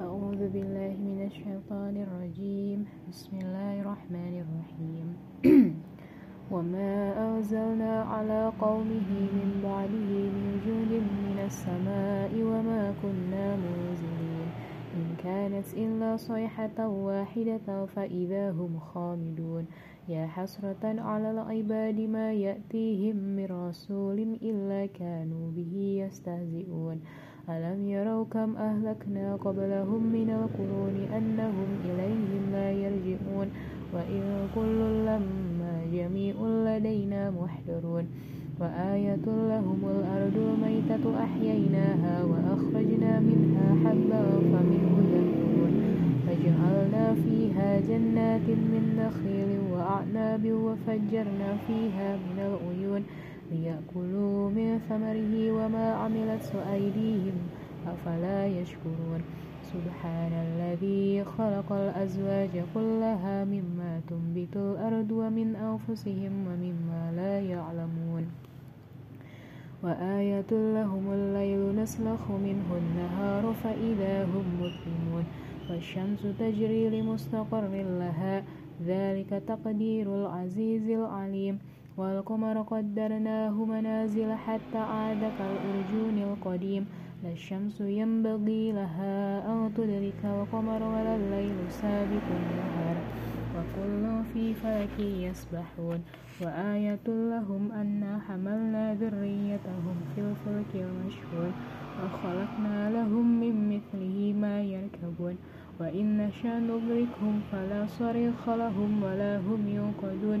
أعوذ بالله من الشيطان الرجيم. بسم الله الرحمن الرحيم. وما أنزلنا على قومه من بعده من جند من السماء وما كنا منزلين. إن كانت إلا صيحة واحدة فإذا هم خامدون. يا حسرة على العباد ما يأتيهم من رسول إلا كانوا به يستهزئون. ألم يروا كم أهلكنا قبلهم من القرون أنهم إليهم لا يرجعون وإن كل لما جميع لدينا محضرون وآية لهم الأرض الميتة أحييناها وأخرجنا منها حبا فمنه يأكلون فجعلنا فيها جنات من نخيل وأعناب وفجرنا فيها من العيون ليأكلوا من ثمره وما عملت أيديهم أفلا يشكرون؟ سبحان الذي خلق الأزواج كلها مما تنبت الأرض ومن أنفسهم ومما لا يعلمون. وآية لهم الليل نسلخ منه النهار فإذا هم مظلمون. والشمس تجري لمستقر لها ذلك تقدير العزيز العليم. والقمر قدرناه منازل حتى عاد كالأرجون القديم. لا الشمس ينبغي لها أن تدرك القمر ولا الليل سابق النهار. وكل في فلك يسبحون. وآية لهم أنا حملنا ذريتهم في الفلك المشحون. وخلقنا لهم من مثله ما يركبون. وإن نشأ ندركهم فلا صريخ لهم ولا هم ينقذون.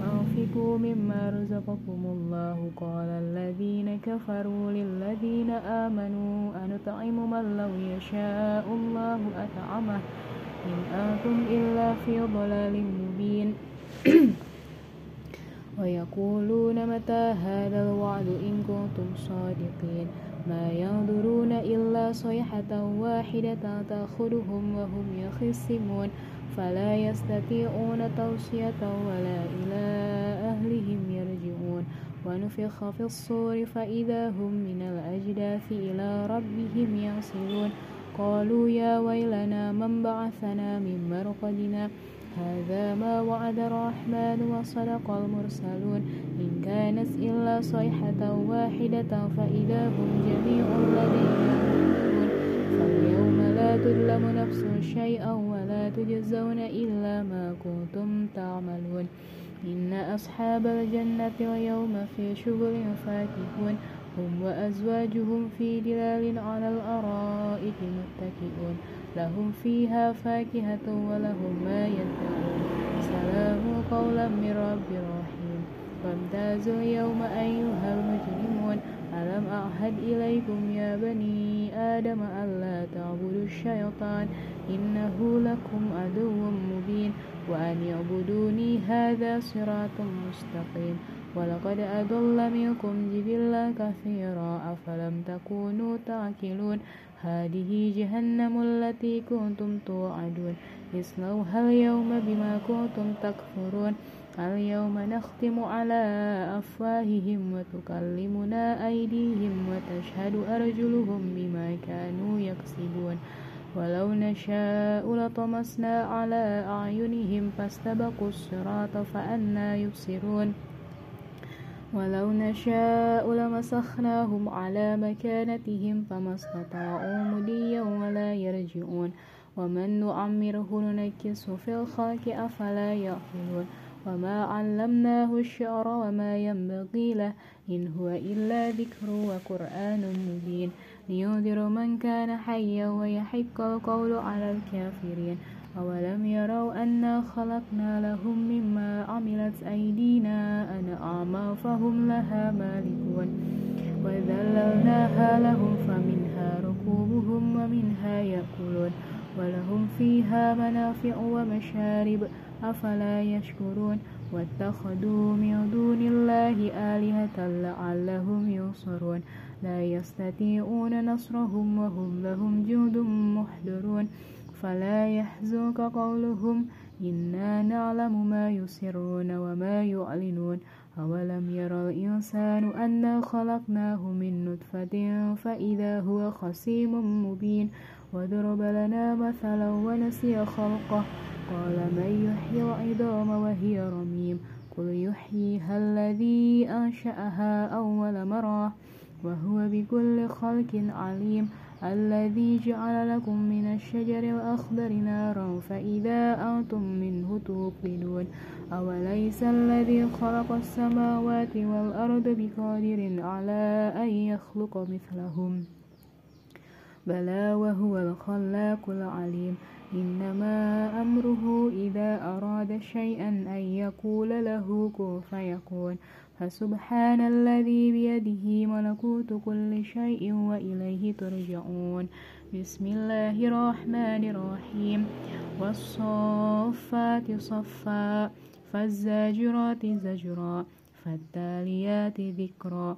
مما رزقكم الله. قال الذين كفروا للذين آمنوا أنطعم من لو يشاء الله أطعمه إن أنتم إلا في ضلال مبين. ويقولون متى هذا الوعد إن كنتم صادقين؟ ما ينظرون إلا صيحة واحدة تأخذهم وهم يخصمون. فلا يستطيعون توصية ولا إلى أهلهم يرجعون. ونفخ في الصور فإذا هم من الأجداث إلى ربهم يصلون قالوا يا ويلنا من بعثنا من مرقدنا؟ هذا ما وعد الرحمن وصدق المرسلون. إن كانت إلا صيحة واحدة فإذا هم جميع لدينا فاليوم لا تظلم نفس شيئا تجزون إلا ما كنتم تعملون. إن أصحاب الجنة اليوم في شغل فاكهون. هم وأزواجهم في دلال على الأرائك متكئون. لهم فيها فاكهة ولهم ما يدعون سلام قولا من رب رحيم. وامتازوا اليوم أيها المجرمون. ألم أعهد إليكم يا بني آدم ألا تعبدوا الشيطان؟ إنه لكم عدو مبين وأن يعبدوني هذا صراط مستقيم. ولقد أضل منكم جبلا كثيرا أفلم تكونوا تعقلون؟ هذه جهنم التي كنتم توعدون. اصلوها اليوم بما كنتم تكفرون. اليوم نختم على أفواههم وتكلمنا أيديهم وتشهد أرجلهم بما كانوا يكسبون. ولو نشاء لطمسنا على أعينهم فاستبقوا الصراط فأنا يبصرون. ولو نشاء لمسخناهم على مكانتهم فما استطاعوا مديا ولا يرجعون. ومن نعمره ننكسه في الخلق أفلا يعقلون. وما علمناه الشعر وما ينبغي له إن هو إلا ذكر وقرآن مبين. لينذر من كان حيا ويحق القول على الكافرين. أولم يروا أنا خلقنا لهم مما عملت أيدينا أنعاما فهم لها مالكون. وذللناها لهم فمنها ركوبهم ومنها يأكلون. ولهم فيها منافع ومشارب. أفلا يشكرون واتخذوا من دون الله آلهة لعلهم ينصرون. لا يستطيعون نصرهم وهم لهم جند محضرون. فلا يحزنك قولهم إنا نعلم ما يسرون وما يعلنون. أولم يرى الإنسان أنا خلقناه من نطفة فإذا هو خصيم مبين. وضرب لنا مثلا ونسي خلقه. قال من يحيي العظام وهي رميم قل يحييها الذي أنشأها أول مرة وهو بكل خلق عليم الذي جعل لكم من الشجر الأخضر نارا فإذا أنتم منه توقدون أوليس الذي خلق السماوات والأرض بقادر على أن يخلق مثلهم؟ بلى وهو الخلاق العليم. إنما أمره إذا أراد شيئا أن يقول له كن فيكون. فسبحان الذي بيده ملكوت كل شيء وإليه ترجعون. بسم الله الرحمن الرحيم. والصفات صفا. فالزاجرات زجرا. فالتاليات ذكرا.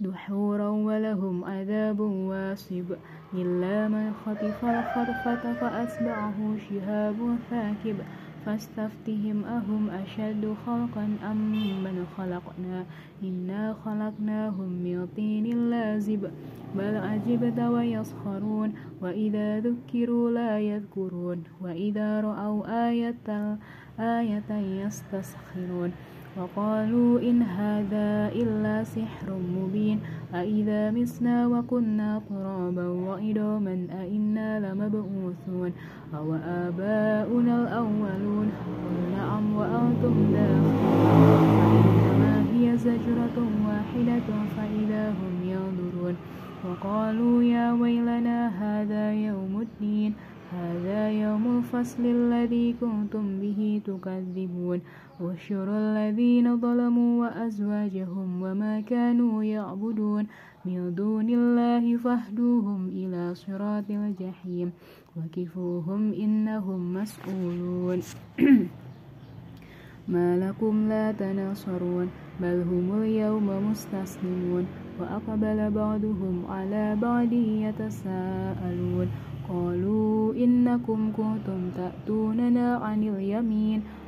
دحورا ولهم عذاب واصب. إلا من خطف الخطفة فأتبعه شهاب ثاكب. فاستفتهم أهم أشد خلقا أم من خلقنا؟ إنا خلقناهم من طين لازب. بل عجبت ويسخرون. وإذا ذكروا لا يذكرون. وإذا رأوا آية آية يستسخرون. وقالوا إن هذا إلا سحر مبين. أإذا مسنا وكنا ترابا وعظاما أإنا لمبعوثون. أو آباؤنا الأولون قل نعم وأنتم داخلون. فإنما هي زجرة واحدة فإذا هم ينظرون. وقالوا يا ويلنا هذا يوم الدين. هذا يوم الفصل الذي كنتم به تكذبون. وشر الذين ظلموا وأزواجهم وما كانوا يعبدون من دون الله فاهدوهم إلى صراط الجحيم وكفوهم إنهم مسؤولون ما لكم لا تناصرون بل هم اليوم مستسلمون. وأقبل بعضهم على بعض يتساءلون. قالوا إنكم كنتم تأتوننا عن اليمين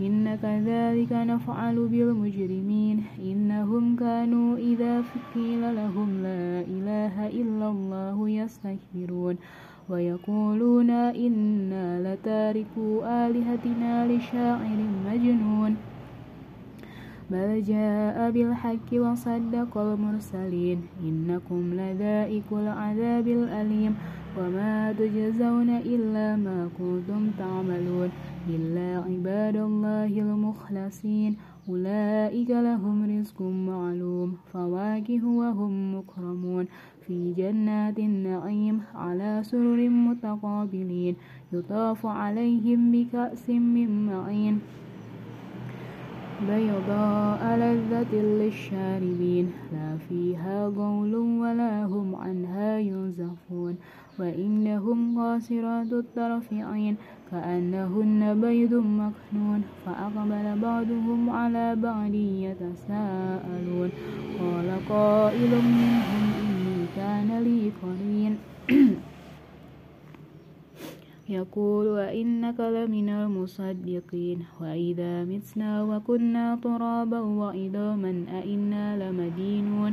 إن كذلك نفعل بالمجرمين. إنهم كانوا إذا قيل لهم لا إله إلا الله يستكبرون. ويقولون إنا لتاركوا آلهتنا لشاعر مجنون. بل جاء بالحق وصدق المرسلين. إنكم لذائق العذاب الأليم. وما تجزون إلا ما كنتم تعملون. إلا عباد الله المخلصين. أولئك لهم رزق معلوم فواكه وهم مكرمون. في جنات النعيم على سرر متقابلين. يطاف عليهم بكأس من معين. بيضاء لذة للشاربين. لا فيها غول ولا هم عنها ينزفون. وإنهم قاصرات الطرف عين كأنهن بيض مكنون فأقبل بعضهم على بعض يتساءلون قال قائل منهم إني كان لي قرين. يقول وإنك لمن المصدقين وإذا متنا وكنا ترابا وعظاما أئنا لمدينون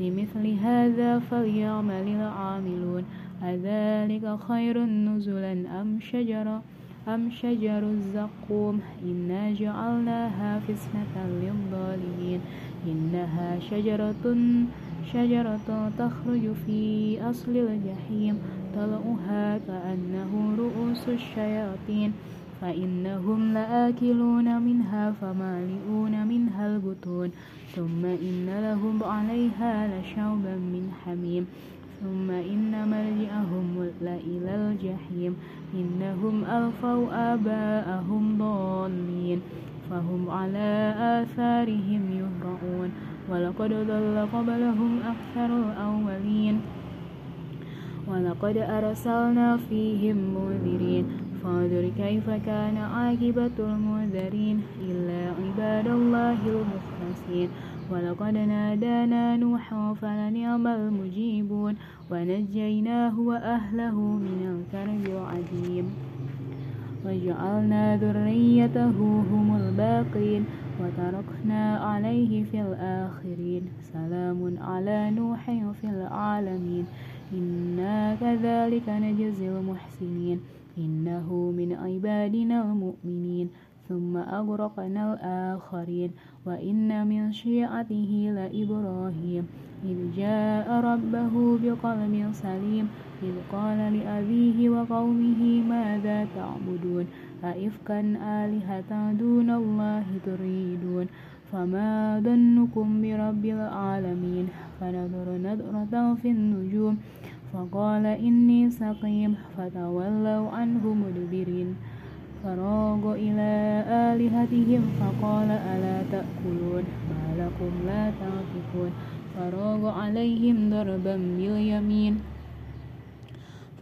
لمثل هذا فليعمل العاملون أذلك خير نزلا أم شجرة أم شجر الزقوم؟ إنا جعلناها فتنة للظالمين. إنها شجرة شجرة تخرج في أصل الجحيم. طلعها كأنه رؤوس الشياطين. فإنهم لآكلون منها فمالئون منها البطون. ثم إن لهم عليها لشوبا من حميم. ثم إن مرجعهم لإلى الجحيم. إنهم ألفوا آباءهم ضالين. فهم على آثارهم يهرعون. ولقد ضل قبلهم أكثر الأولين. ولقد أرسلنا فيهم منذرين. فانظر كيف كان عاقبة المنذرين إلا عباد الله المخلصين ولقد نادانا نوح فلنعم المجيبون ونجيناه وأهله من الكرب العظيم وجعلنا ذريته هم الباقين وتركنا عليه في الآخرين سلام على نوح في العالمين إنا كذلك نجزي المحسنين إنه من عبادنا المؤمنين ثم أغرقنا الآخرين وإن من شيعته لإبراهيم إذ جاء ربه بقلب سليم إذ قال لأبيه وقومه ماذا تعبدون؟ أئفكا آلهة دون الله تريدون؟ فما ظنكم برب العالمين؟ فنظر نظرة في النجوم فقال إني سقيم فتولوا عنه مدبرين. فراغ إلى آلهتهم فقال ألا تأكلون؟ ما لكم لا تعطفون فراغ عليهم ضربا باليمين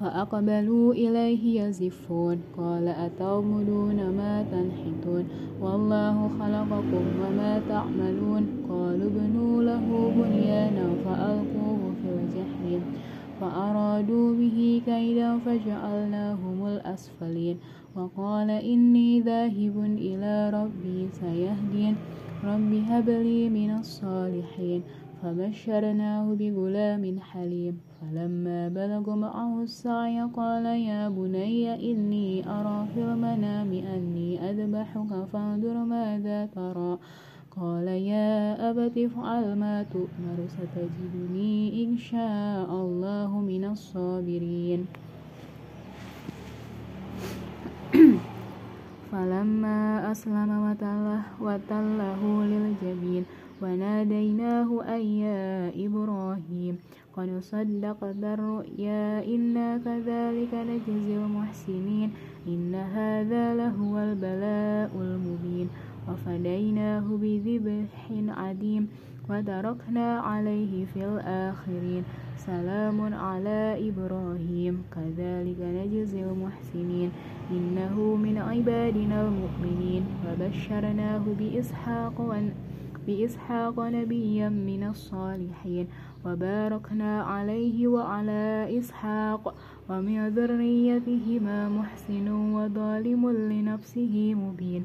فأقبلوا إليه يزفون. قال أتعبدون ما تنحتون؟ والله خلقكم وما تعملون. قالوا ابنوا له بنيانا فألقوه في الجحيم. فأرادوا به كيدا فجعلناهم الأسفلين. وقال إني ذاهب إلى ربي سيهدين. رب هب لي من الصالحين. فبشرناه بغلام حليم. فلما بلغ معه السعي قال يا بني إني أرى في المنام أني أذبحك فانظر ماذا ترى. قال يا أبت افعل ما تؤمر ستجدني إن شاء الله من الصابرين. فلما أسلم وتله, وتله للجبين وناديناه أن يا إبراهيم؟ قد صدقت الرؤيا إنا كذلك نجزي المحسنين إن هذا لهو البلاء المبين. وفديناه بذبح عديم وتركنا عليه في الآخرين. سلام على إبراهيم. كذلك نجزي المحسنين. إنه من عبادنا المؤمنين. وبشرناه بإسحاق بإسحاق نبيا من الصالحين. وباركنا عليه وعلى إسحاق. ومن ذريتهما محسن وظالم لنفسه مبين.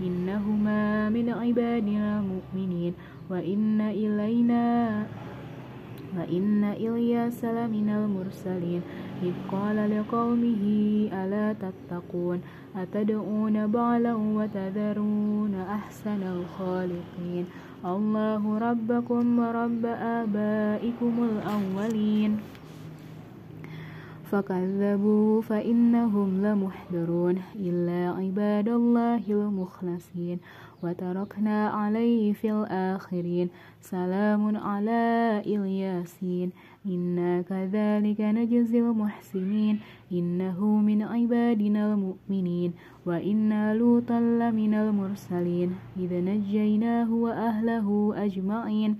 إنهما من عبادنا المؤمنين وإن إلينا وإن إلياس لمن المرسلين. إذ قال لقومه ألا تتقون؟ أتدعون بعلا وتذرون أحسن الخالقين? الله ربكم ورب آبائكم الأولين. فكذبوا فإنهم لمحضرون إلا عباد الله المخلصين وتركنا عليه في الآخرين. سلام على إلياسين. إنا كذلك نجزي المحسنين. إنه من عبادنا المؤمنين. وإنا لوطا لمن المرسلين. إذ نجيناه وأهله أجمعين.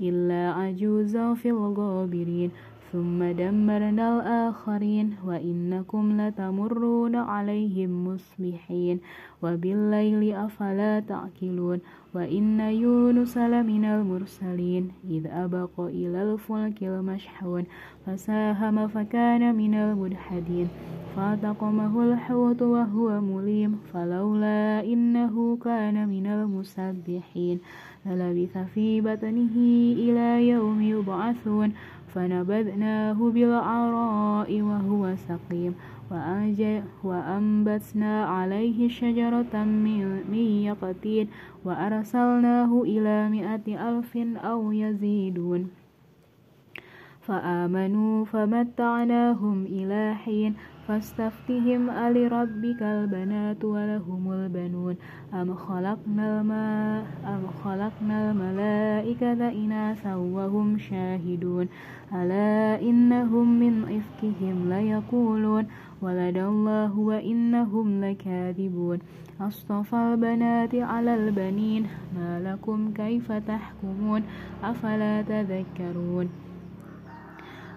إلا عجوزا في الغابرين. ثم دمرنا الآخرين وإنكم لتمرون عليهم مصبحين وبالليل أفلا تعقلون وإن يونس لمن المرسلين إذ أبق إلى الفلك المشحون فساهم فكان من المدحدين فالتقمه الحوت وهو مليم فلولا إنه كان من المسبحين للبث في بطنه إلى يوم يبعثون فنبذناه بالعراء وهو سقيم. وأنبتنا عليه شجرة من يقطين وأرسلناه إلى مائة ألف أو يزيدون. فآمنوا فمتعناهم إلى حين فاستفتهم ألربك البنات ولهم البنون. أم خلقنا الماء أم خلقنا الملائكة إناثا وهم شاهدون. ألا إنهم من إفكهم ليقولون. ولد الله وإنهم لكاذبون. أصطفى البنات على البنين. ما لكم كيف تحكمون؟ أفلا تذكرون؟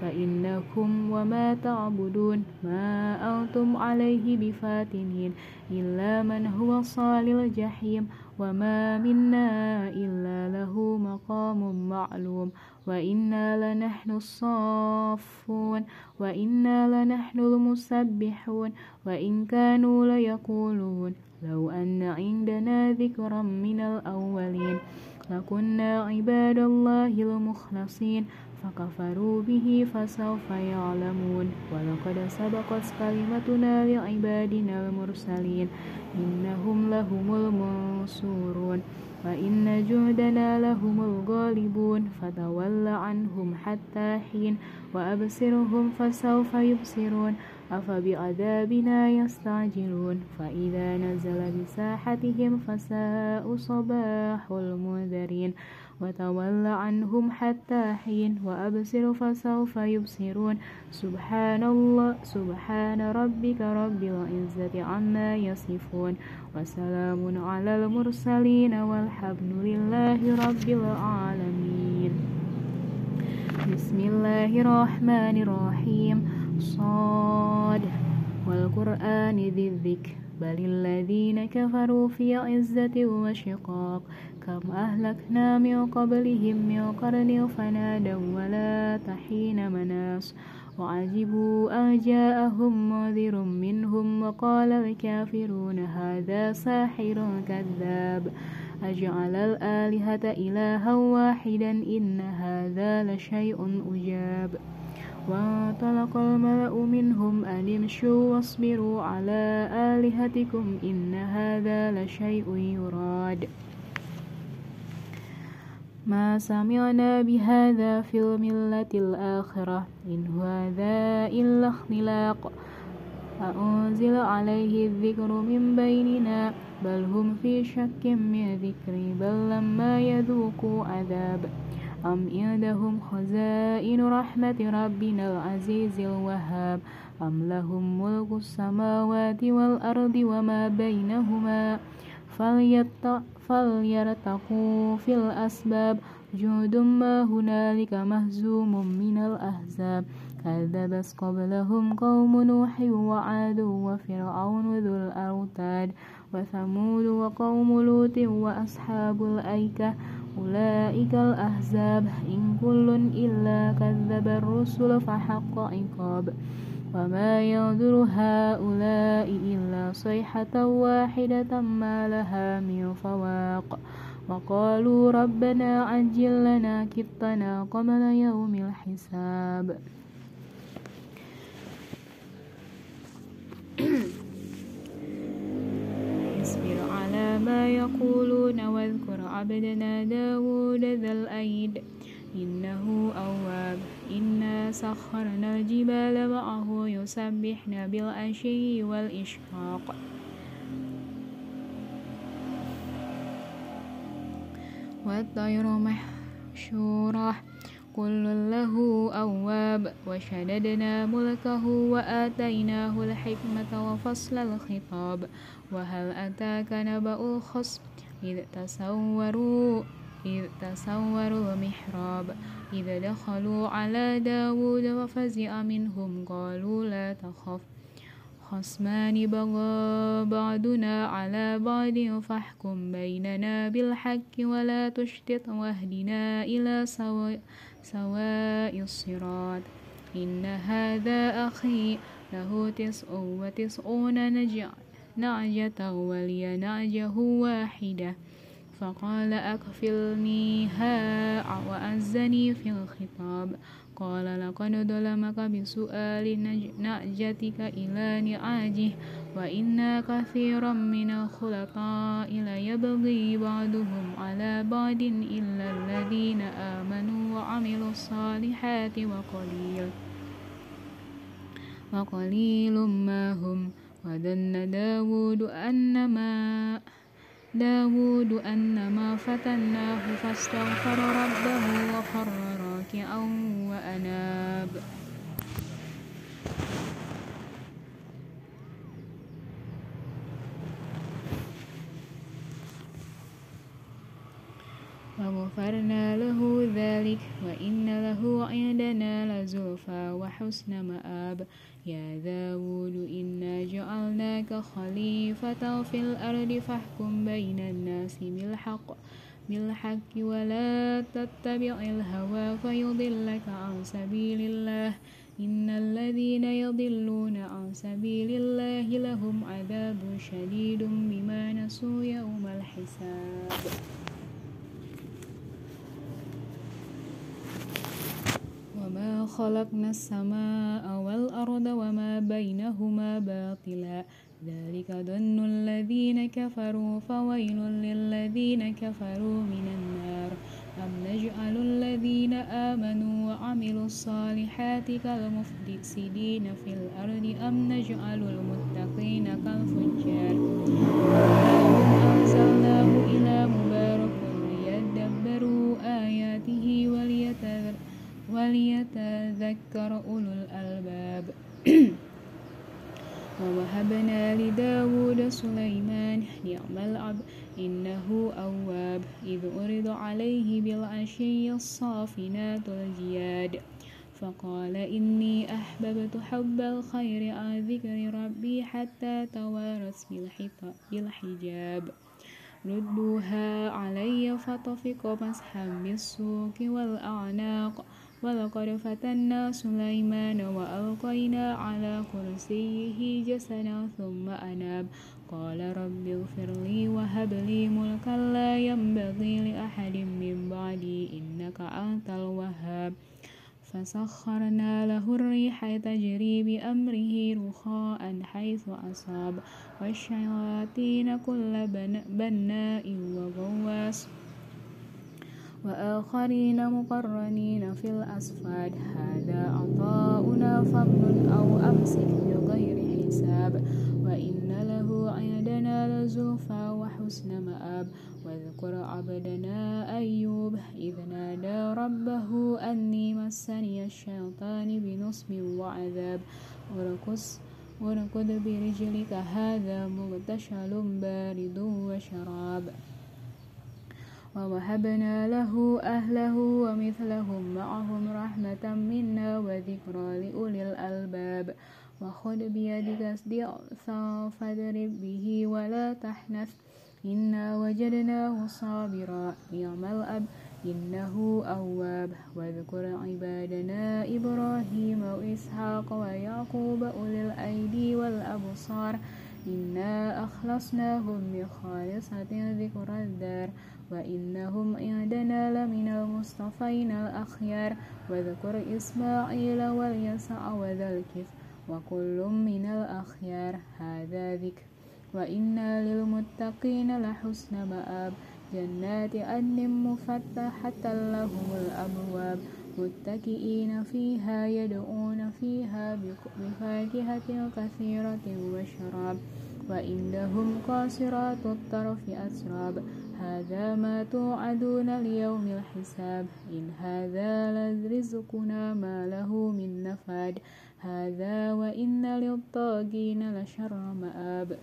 فإنكم وما تعبدون ما أنتم عليه بفاتنين إلا من هو صال الجحيم وما منا إلا له مقام معلوم وإنا لنحن الصافون وإنا لنحن المسبحون وإن كانوا ليقولون لو أن عندنا ذكرا من الأولين لكنا عباد الله المخلصين فكفروا به فسوف يعلمون. ولقد سبقت كلمتنا لعبادنا المرسلين. إنهم لهم المنصورون. وإن جندنا لهم الغالبون. فتول عنهم حتى حين وأبصرهم فسوف يبصرون. أفبعذابنا يستعجلون. فإذا نزل بساحتهم فساء صباح المنذرين. وتول عنهم حتى حين وأبصر فسوف يبصرون. سبحان الله سبحان ربك رب العزة عما يصفون. وسلام على المرسلين والحمد لله رب العالمين. بسم الله الرحمن الرحيم. صاد والقرآن ذي الذكر. بل الذين كفروا في عزة وشقاق. كم أهلكنا من قبلهم من قرن فنادوا ولا تحين مناص. وعجبوا أن جاءهم منذر منهم وقال الكافرون هذا ساحر كذاب. أجعل الآلهة إلها واحدا إن هذا لشيء أجاب. وانطلق الملأ منهم أن امشوا واصبروا على آلهتكم إن هذا لشيء يراد. ما سمعنا بهذا في الملة الآخرة إن هذا إلا اختلاق. أأنزل عليه الذكر من بيننا بل هم في شك من ذكري بل لما يذوقوا عذاب. أم عندهم خزائن رحمة ربنا العزيز الوهاب؟ أم لهم ملك السماوات والأرض وما بينهما؟ فليرتقوا في الأسباب. جود ما هنالك مهزوم من الأحزاب. كذبت قبلهم قوم نوح وعاد وفرعون ذو الأوتاد. وثمود وقوم لوط وأصحاب الأيكة. أولئك الأحزاب. إن كل إلا كذب الرسل فحق عقاب. وما ينظر هؤلاء إلا صيحة واحدة ما لها من فواق وقالوا ربنا عجل لنا كتنا قبل يوم الحساب اصبر على ما يقولون واذكر عبدنا داود ذا الأيد إنه أواب. إنا سخرنا الجبال معه يسبحن بالعشي والإشراق. والطير محشورة. كل له أواب. وشددنا ملكه وآتيناه الحكمة وفصل الخطاب. وهل أتاك نبأ الخصم؟ إذ تصوروا إذ تصوروا المحراب إذ دخلوا على داود وفزع منهم قالوا لا تخف. خصمان بغى بعضنا على بعض فاحكم بيننا بالحق ولا تشتت واهدنا إلى سواء الصراط. إن هذا أخي له تسع وتسعون نعجة ولي نعجه واحدة. فقال أكفلنيها وأزني في الخطاب. قال لقد ظلمك بسؤال نعجتك إلى نعاجه وإن كثيرا من الخلطاء ليبغي بعضهم على بعض إلا الذين آمنوا وعملوا الصالحات وقليل وقليل ما هم. وظن داود أنما داود أنما فتناه فاستغفر ربه وخر راكعا وأناب. وغفرنا له ذلك وإن له عندنا لزلفى وحسن مآب. يا داود إنا جعلناك خليفة في الأرض فاحكم بين الناس بالحق بالحق ولا تتبع الهوى فيضلك عن سبيل الله. إن الذين يضلون عن سبيل الله لهم عذاب شديد بما نسوا يوم الحساب. وما خلقنا السماء والأرض وما بينهما باطلا ذلك ظن الذين كفروا فويل للذين كفروا من النار أم نجعل الذين آمنوا وعملوا الصالحات كالمفسدين في الأرض أم نجعل المتقين كالفجار أنزلناه إلى مبارك ليدبروا آياته وليتذكروا وليتذكر أولو الألباب. ووهبنا لداود سليمان نعم العبد إنه أواب. إذ أرد عليه بالعشي الصافنات الجياد. فقال إني أحببت حب الخير عن ذكر ربي حتى توارث بالحجاب. ردوها علي فطفق مسحا بالسوق والأعناق. ولقد فتنا سليمان وألقينا على كرسيه جسدا ثم أناب قال رب اغفر لي وهب لي ملكا لا ينبغي لأحد من بعدي إنك أنت الوهاب فسخرنا له الريح تجري بأمره رخاء حيث أصاب والشياطين كل بناء وغواص وآخرين مقرنين في الأصفاد. هذا عطاؤنا فمن أو أمسك بغير حساب. وإن له عندنا لزلفى وحسن مآب. واذكر عبدنا أيوب إذ نادى ربه أني مسني الشيطان بنصب وعذاب. وركس وركض برجلك هذا مغتشل بارد وشراب. ووهبنا له أهله ومثلهم معهم رحمة منا وذكرى لأولي الألباب. وخذ بيدك ضعفا فاضرب به ولا تحنث. إنا وجدناه صابرا نعم الأب إنه أواب. واذكر عبادنا إبراهيم وإسحاق ويعقوب أولي الأيدي والأبصار. إنا أخلصناهم بخالصة ذكر الدار. وإنهم عندنا لمن المصطفين الأخيار واذكر إسماعيل واليسع وذا الكفر وكل من الأخيار هذا ذكر. وإنا للمتقين لحسن مآب جنات عدن مفتحة لهم الأبواب. متكئين فيها يدعون فيها بفاكهة كثيرة وشراب. وإنهم قاصرات الطرف أسراب. هذا ما توعدون ليوم الحساب. إن هذا لرزقنا ما له من نفاد. هذا وإن للطاغين لشر مآب.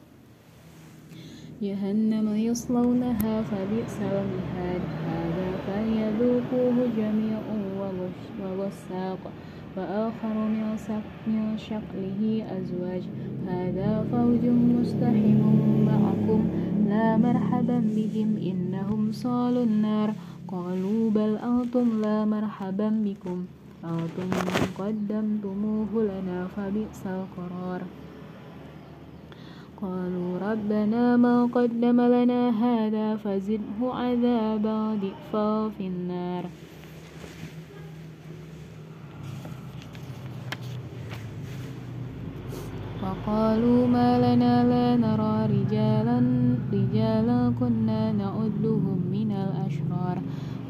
جهنم يصلونها فبئس المهاد. هذا فليذوقوه جميع ووساق وآخر من شكله أزواج. هذا فوج مستحم معكم. مرحبا بهم إنهم صالوا النار. قالوا بل أنتم لا مرحبا بكم. أنتم قدمتموه لنا فبئس القرار. قالوا ربنا ما قدم لنا هذا فزده عذابا ضعفا في النار. وقالوا ما لنا لا نرى رجالا رجالا كنا نعدهم من الأشرار.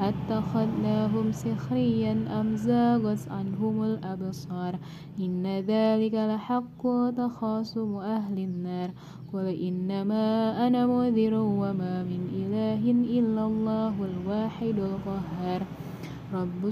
أتخذناهم سخريا أم زاغت عنهم الأبصار؟ إن ذلك لحق تخاصم أهل النار. قل إنما أنا منذر وما من إله إلا الله الواحد القهار. رب,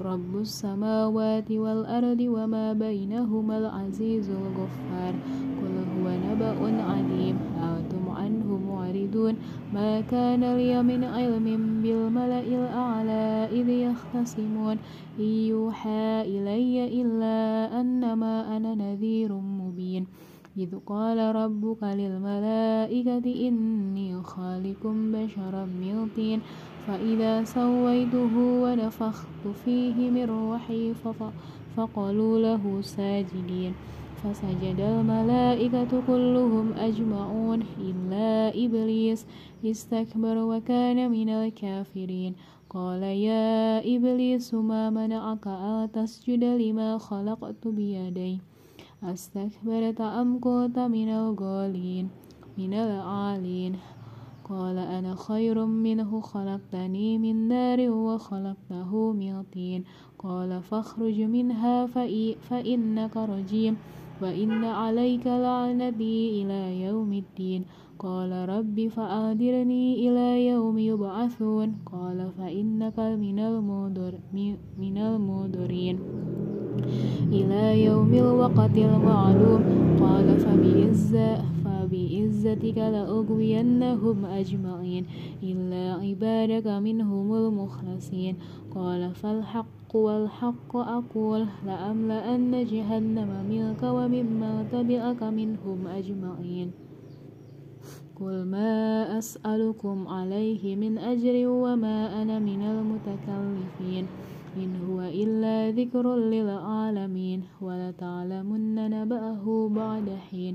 رب السماوات والأرض وما بينهما العزيز الغفار. قل هو نبأ عظيم أنتم عنه معرضون. ما كان لي من علم بالملأ الأعلى إذ يختصمون. إن يوحى إلي إلا أنما أنا نذير مبين. إذ قال ربك للملائكة إني خالق بشرا من طين. فإذا سويته ونفخت فيه من روحي فقالوا له ساجدين. فسجد الملائكة كلهم أجمعون إلا إبليس. استكبر وكان من الكافرين. قال يا إبليس ما منعك أن تسجد لما خلقت بيدي؟ أستكبرت أم كنت من الغالين؟ من العالين قال أنا خير منه خلقتني من نار وخلقته من طين. قال فاخرج منها فإنك رجيم وإن عليك لعنتي إلى يوم الدين. قال رب فأنذرني إلى يوم يبعثون. قال فإنك من المنذر من المنذرين إلى يوم الوقت المعلوم. قال فبعزة فبعزتك لأغوينهم أجمعين. إلا عبادك منهم المخلصين. قال فالحق والحق أقول لأملأن جهنم منك وممن تبعك منهم أجمعين. قل ما أسألكم عليه من أجر وما أنا من المتكلفين. إن هو إلا ذكر للعالمين. ولتعلمن نبأه بعد حين.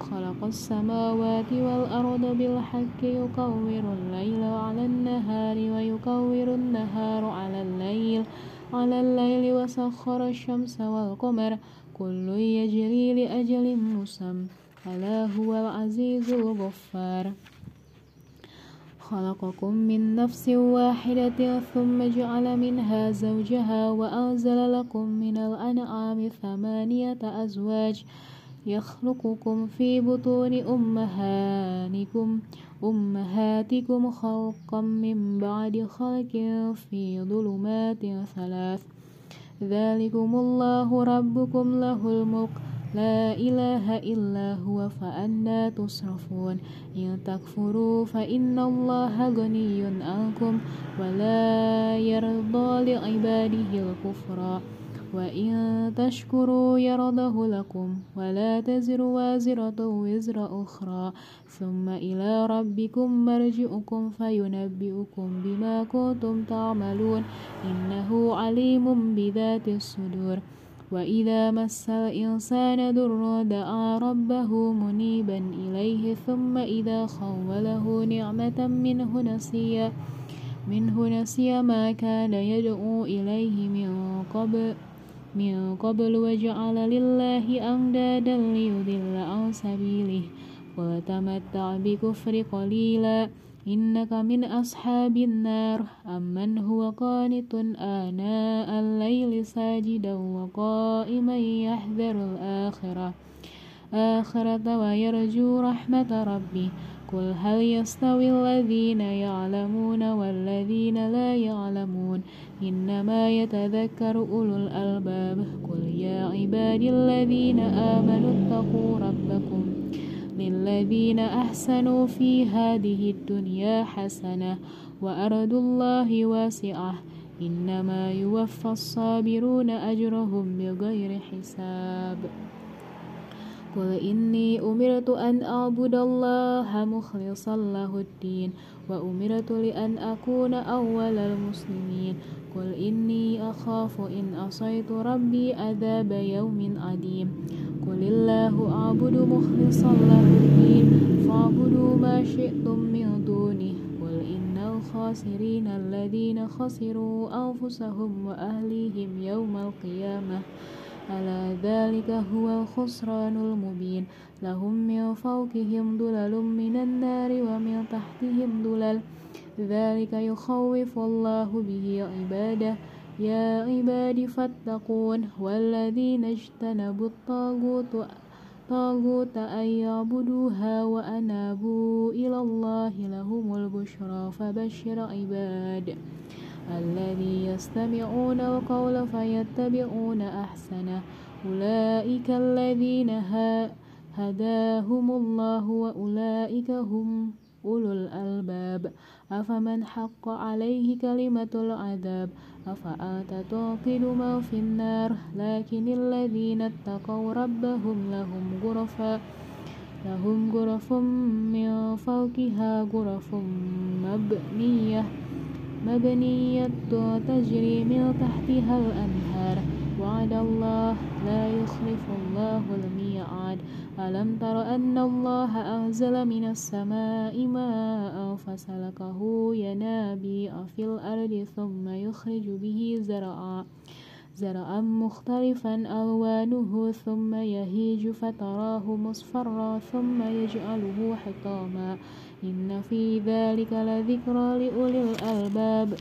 خلق السماوات والأرض بالحق يكور الليل على النهار ويكور النهار على الليل على الليل وسخر الشمس والقمر. كل يجري لأجل مسمى ألا هو العزيز الغفار. خلقكم من نفس واحدة ثم جعل منها زوجها وأنزل لكم من الأنعام ثمانية أزواج. يخلقكم في بطون أمهاتكم أمهاتكم خلقا من بعد خلق في ظلمات ثلاث. ذلكم الله ربكم له الملك. لا إله إلا هو فأنا تصرفون. إن تكفروا فإن الله غني عنكم ولا يرضى لعباده الكفر وإن تشكروا يرضه لكم ولا تزر وازرة وزر أخرى ثم إلى ربكم مرجعكم فينبئكم بما كنتم تعملون إنه عليم بذات الصدور وإذا مس الإنسان در دعا ربه منيبا إليه ثم إذا خوله نعمة منه نسي منه نسي ما كان يدعو إليه من قبل من قبل وجعل لله أندادا ليضل عن سبيله قل تمتع بكفر قليلا إنك من أصحاب النار أمن هو قانت آناء الليل ساجدا وقائما يحذر الآخرة آخرة ويرجو رحمة ربه قل هل يستوي الذين يعلمون والذين لا يعلمون؟ إنما يتذكر أولو الألباب. قل يا عبادي الذين آمنوا اتقوا ربكم للذين أحسنوا في هذه الدنيا حسنة وأرض الله واسعة. إنما يوفى الصابرون أجرهم بغير حساب. قل إني أمرت أن أعبد الله مخلصا له الدين وأمرت لأن أكون أول المسلمين. قل إني أخاف إن أصيت ربي عذاب يوم عديم. قل الله أعبد مخلصا له الدين فاعبدوا ما شئتم من دونه. قل إن الخاسرين الذين خسروا أنفسهم وأهليهم يوم القيامة. ألا ذلك هو الخسران المبين. لهم من فوقهم دلل من النار ومن تحتهم دلل ذلك يخوف الله به عباده. يا عبادي فاتقون. والذين اجتنبوا الطاغوت طاغوت أن يعبدوها وأنابوا إلى الله لهم البشرى فبشر عباد. الذي يستمعون القول فيتبعون أحسنه. أولئك الذين هداهم الله وأولئك هم أولو الألباب. أفمن حق عليه كلمة العذاب؟ أفأنت تعقل ما في النار؟ لكن الذين اتقوا ربهم لهم غرفا لهم غرف من فوقها غرف مبنية. مبنية تجري من تحتها الأنهار. وعد الله لا يخلف الله الميعاد. ألم تر أن الله أنزل من السماء ماء فسلكه ينابيع في الأرض ثم يخرج به زرعا. زرعا مختلفا ألوانه ثم يهيج فتراه مصفرا ثم يجعله حطاما. إن في ذلك لذكرى لأولي الألباب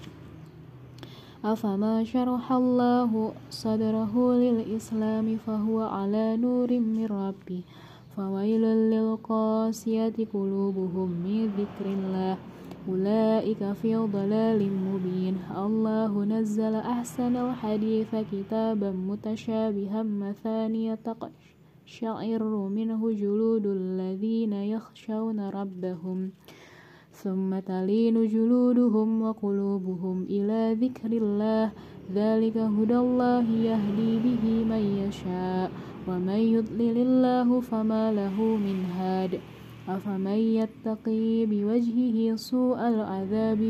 أفما شرح الله صدره للإسلام فهو على نور من ربه فويل للقاسية قلوبهم من ذكر الله أولئك في ضلال مبين الله نزل أحسن الحديث كتابا متشابها مثانية تقش شعر منه جلود الذين يخشون ربهم ثم تلين جلودهم وقلوبهم إلى ذكر الله. ذلك هدى الله يهدي به من يشاء ومن يضلل الله فما له من هاد. أفمن يتقي بوجهه سوء العذاب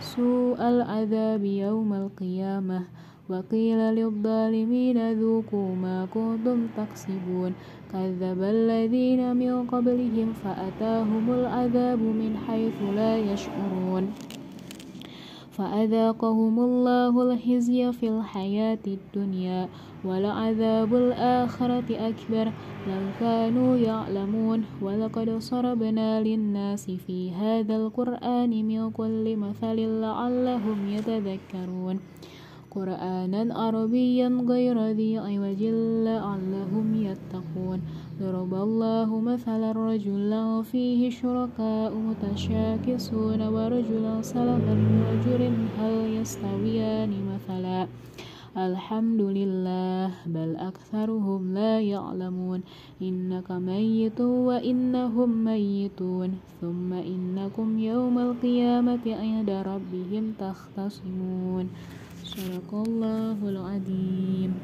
سوء العذاب يوم القيامة؟ وقيل للظالمين ذوقوا ما كنتم تكسبون. كذب الذين من قبلهم فأتاهم العذاب من حيث لا يشعرون. فأذاقهم الله الخزي في الحياة الدنيا ولعذاب الآخرة أكبر. لو كانوا يعلمون ولقد صربنا للناس في هذا القرآن من كل مثل لعلهم يتذكرون. قرآنا عربيا غير ذي عوج لعلهم يتقون. ضرب الله مثلا رجلا فيه شركاء متشاكسون ورجلا سلما رجل هل يستويان مثلا؟ الحمد لله بل أكثرهم لا يعلمون. إنك ميت وإنهم ميتون. ثم إنكم يوم القيامة عند ربهم تختصمون. Sadaqallahul Adim.